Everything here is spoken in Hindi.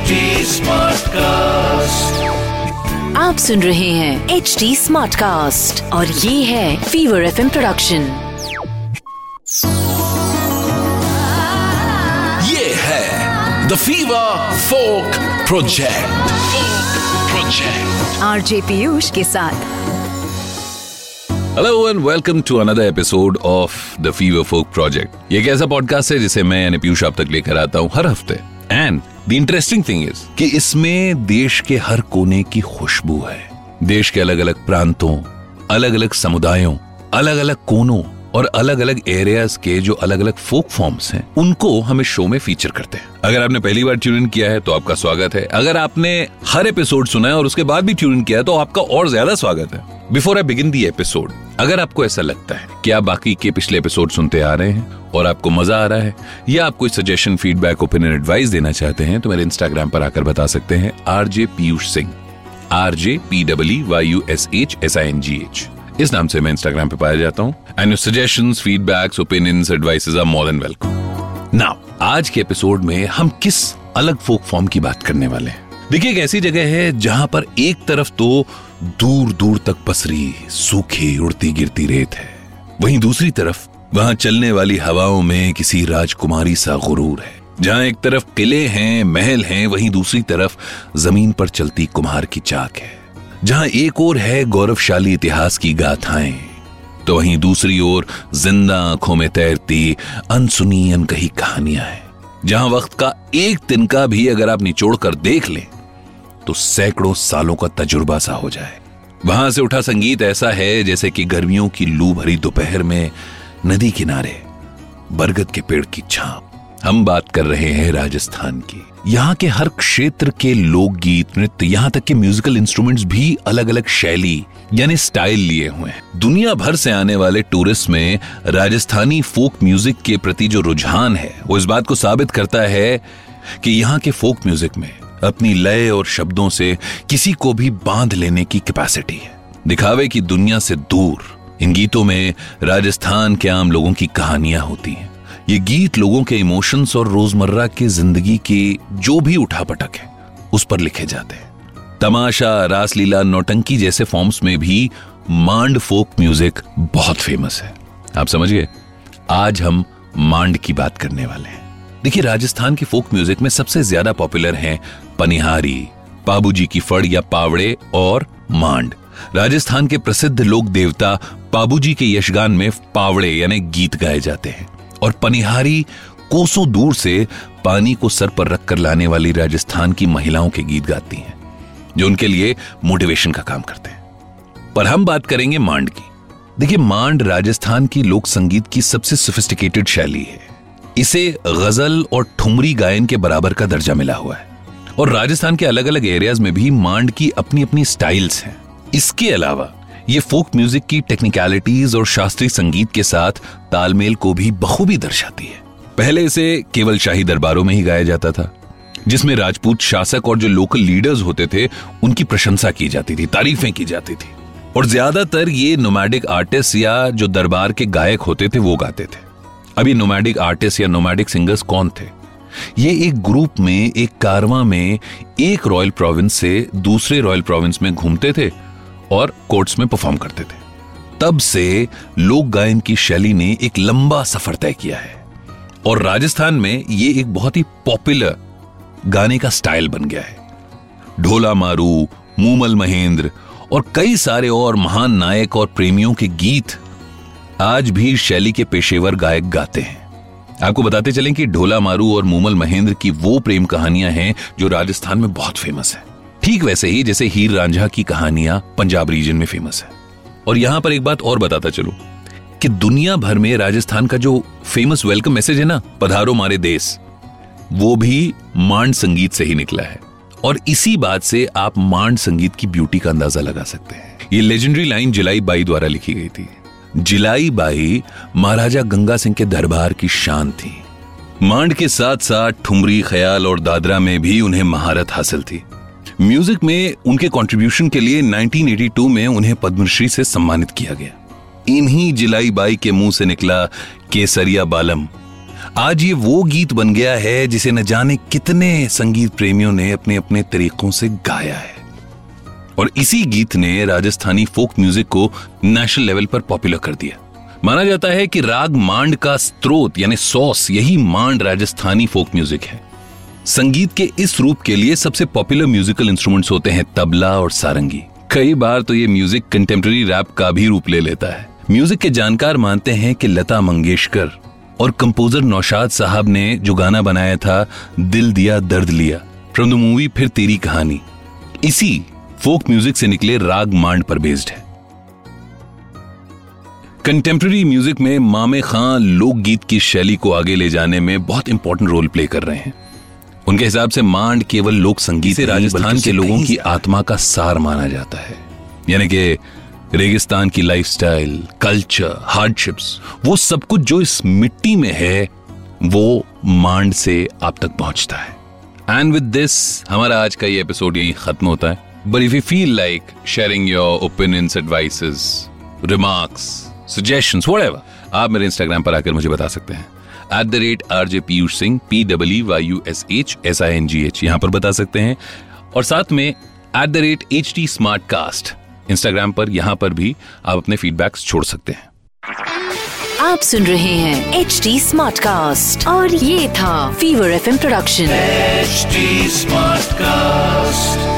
HD Smartcast. आप सुन रहे हैं एच डी स्मार्ट कास्ट और ये है फीवर एफ़ प्रोडक्शन ये है the Fever Folk Project project RJ Piyush के साथ. Hello and welcome to another episode of the Fever Folk Project ये एक ऐसा पॉडकास्ट है जिसे मैं यानी पीयूष आप तक लेकर आता हूँ हर हफ़्ते. And the interesting thing is कि इसमें देश के हर कोने की खुशबू है। देश के अलग अलग प्रांतों अलग अलग समुदायों अलग अलग कोनों और अलग अलग एरियाज़ के जो अलग अलग फोक फॉर्म्स हैं, उनको हम इस शो में फीचर करते हैं। अगर आपने पहली बार ट्यून इन किया है तो आपका स्वागत है। अगर आपने हर एपिसोड सुना है और उसके बाद भी ट्यून इन किया है तो आपका और ज़्यादा स्वागत है। Before I begin the episode अगर आपको ऐसा लगता है कि आप बाकी के पिछले एपिसोड सुनते आ रहे हैं और आपको मज़ा आ रहा है, या आप कोई सजेशन फीडबैक ओपिनियन एडवाइस देना चाहते हैं तो मेरे इंस्टाग्राम पर आकर बता सकते हैं RJ Piyush Singh R J P W Y U S H S I N G H इस नाम से मैं इंस्टाग्राम पे पाया जाता हूँ and your suggestions feedbacks opinions advices are more than welcome now आज के एपिसोड में हम किस अलग फोक फॉर्म की बात करने वाले हैं? देखिए, एक ऐसी जगह है जहाँ पर एक तरफ़ तो दूर दूर तक पसरी सूखी उड़ती गिरती रेत है। वहीं दूसरी तरफ़, वहाँ चलने वाली हवाओं में किसी राजकुमारी सा गुरूर है। जहाँ एक तरफ़ किले हैं, महल हैं, वहीं दूसरी तरफ़ ज़मीन पर चलती कुम्हार की चाक है। जहाँ एक और है गौरवशाली इतिहास की गाथाएँ तो वहीं दूसरी ओर ज़िंदा आँखों में तैरती अनसुनी अनकही कहानियाँ हैं। जहाँ वक्त का एक तिनका भी अगर आप निचोड़ कर देख लें तो सैकड़ों सालों का तजुर्बा सा हो जाए। वहाँ से उठा संगीत ऐसा है जैसे कि गर्मियों की लू भरी दोपहर में नदी किनारे, बरगद के पेड़ की छाप हम बात कर रहे हैं राजस्थान की। यहाँ के हर क्षेत्र के लोकगीत, नृत्य, यहाँ तक के म्यूजिकल इंस्ट्रूमेंट्स भी अलग अलग शैली, यानी स्टाइल लिए हुए हैं। दुनिया भर से आने वाले टूरिस्ट में राजस्थानी फोक म्यूज़िक के प्रति जो रुझान है, वो इस बात को साबित करता है कि यहाँ के फोक म्यूज़िक में अपनी लय और शब्दों से किसी को भी बाँध लेने की कैपेसिटी है। दिखावे की दुनिया से दूर, इन गीतों में राजस्थान के आम लोगों की कहानियाँ होती हैं। ये गीत लोगों के इमोशंस और रोज़मर्रा की ज़िंदगी के जो भी उठापटक है, उस पर लिखे जाते हैं। तमाशा, रासलीला, नौटंकी जैसे फॉर्म्स में भी मांड फोक म्यूज़िक बहुत फ़ेमस है। आप समझिए, आज हम मांड की बात करने वाले हैं। देखिए, राजस्थान की फोक म्यूज़िक में सबसे ज़्यादा पॉपुलर हैं पनिहारी पाबूजी की फड़ या पावड़े और मांड। राजस्थान के प्रसिद्ध लोक देवता पाबूजी के यशगान में पावड़े यानी गीत गाए जाते हैं। और पनिहारी कोसों दूर से पानी को सर पर रखकर लाने वाली राजस्थान की महिलाओं के गीत गाती हैं, जो उनके लिए मोटिवेशन का काम करते हैं। पर हम बात करेंगे मांड की। देखिए, मांड राजस्थान की लोक संगीत की सबसे सोफिस्टिकेटेड शैली है। इसे गज़ल और ठुमरी गायन के बराबर का दर्जा मिला हुआ है। और राजस्थान के अलग अलग एरियाज़ में भी मांड की अपनी अपनी स्टाइल्स हैं। इसके अलावा, ये फोक म्यूज़िक की टेक्निकलिटीज और शास्त्रीय संगीत के साथ तालमेल को भी बखूबी दर्शाती है। पहले इसे केवल शाही दरबारों में ही गाया जाता था, जिसमें राजपूत शासक और जो लोकल लीडर्स होते थे, उनकी प्रशंसा की जाती थी, तारीफें की जाती थी। और ज़्यादातर ये नोमैडिक आर्टिस्ट या जो दरबार के गायक होते थे, वो गाते थे। अभी नोमैडिक आर्टिस्ट या नोमैडिक सिंगर्स कौन थे? ये एक ग्रुप में, एक कारवा में एक रॉयल प्रोविंस से दूसरे रॉयल प्रोविंस में घूमते थे और कोर्ट्स में परफॉर्म करते थे। तब से लोक गायन की शैली ने एक लंबा सफ़र तय किया है और राजस्थान में ये एक बहुत ही पॉपुलर गाने का स्टाइल बन गया है। ढोला मारू, मूमल महेंद्र और कई सारे और महान नायक और प्रेमियों के गीत आज भी शैली के पेशेवर गायक गाते हैं। आपको बताते चलें कि ढोला मारू और मूमल महेंद्र की वो प्रेम कहानियाँ हैं जो राजस्थान में बहुत फ़ेमस है। ठीक वैसे ही जैसे हीर रांझा की कहानियाँ पंजाब रीजन में फ़ेमस है। और यहाँ पर एक बात और बताता चलूँ कि दुनिया भर में राजस्थान का जो फ़ेमस वेलकम मैसेज है ना, पधारो मारे देश, वो भी मांड संगीत से ही निकला है। और इसी बात से आप मांड संगीत की ब्यूटी का अंदाज़ा लगा सकते हैं। ये लेजेंडरी लाइन जिलाई बाई द्वारा लिखी गई थी। जिलाई बाई महाराजा गंगा सिंह के दरबार की शान थी। मांड के साथ साथ ठुमरी, ख्याल और दादरा में भी उन्हें महारत हासिल थी। म्यूज़िक में उनके कंट्रीब्यूशन के लिए 1982 में उन्हें पद्मश्री से सम्मानित किया गया। इन्हीं जिलाई बाई के मुँह से निकला केसरिया बालम। आज ये वो गीत बन गया है जिसे न जाने कितने संगीत प्रेमियों ने अपने अपने तरीकों से गाया है। और इसी गीत ने राजस्थानी फोक म्यूज़िक को नेशनल लेवल पर पॉपुलर कर दिया। माना जाता है कि राग मांड का स्त्रोत यानी सॉस, यही मांड राजस्थानी फोक म्यूज़िक है। संगीत के इस रूप के लिए सबसे पॉपुलर म्यूजिकल इंस्ट्रूमेंट्स होते हैं तबला और सारंगी। कई बार तो ये म्यूज़िक कंटेम्प्रेरी रैप का भी रूप ले लेता है। म्यूज़िक के जानकार मानते हैं कि लता मंगेशकर और कंपोजर नौशाद साहब ने जो गाना बनाया था, दिल दिया, दर्द लिया, फ्रॉम द मूवी फिर तेरी कहानी। इसी फोक म्यूज़िक से निकले राग मांड पर बेस्ड है। कंटेम्प्रेरी म्यूज़िक में मामे खां लोकगीत की शैली को आगे ले जाने में बहुत इंपॉर्टेंट रोल प्ले कर रहे हैं। उनके हिसाब से मांड केवल लोक संगीत से राजस्थान के लोगों की आत्मा का सार माना जाता है। यानी कि रेगिस्तान की लाइफस्टाइल, कल्चर हार्डशिप्स वो सब कुछ जो इस मिट्टी में है वो मांड से आप तक पहुँचता है। एंड विद दिस हमारा आज का ये एपिसोड यही खत्म होता है। But if you feel like sharing your opinions advices remarks suggestion आप मेरे इंस्टाग्राम पर आकर मुझे बता सकते हैं। At the rate R J Piyush Singh P W Y U S H S I N G H यहाँ पर बता सकते हैं। और साथ में at the rate H T Smartcast Instagram पर यहाँ पर भी आप अपने फीडबैक्स छोड़ सकते हैं। आप सुन रहे हैं एच टी स्मार्ट कास्ट और ये था Fever F production H Smartcast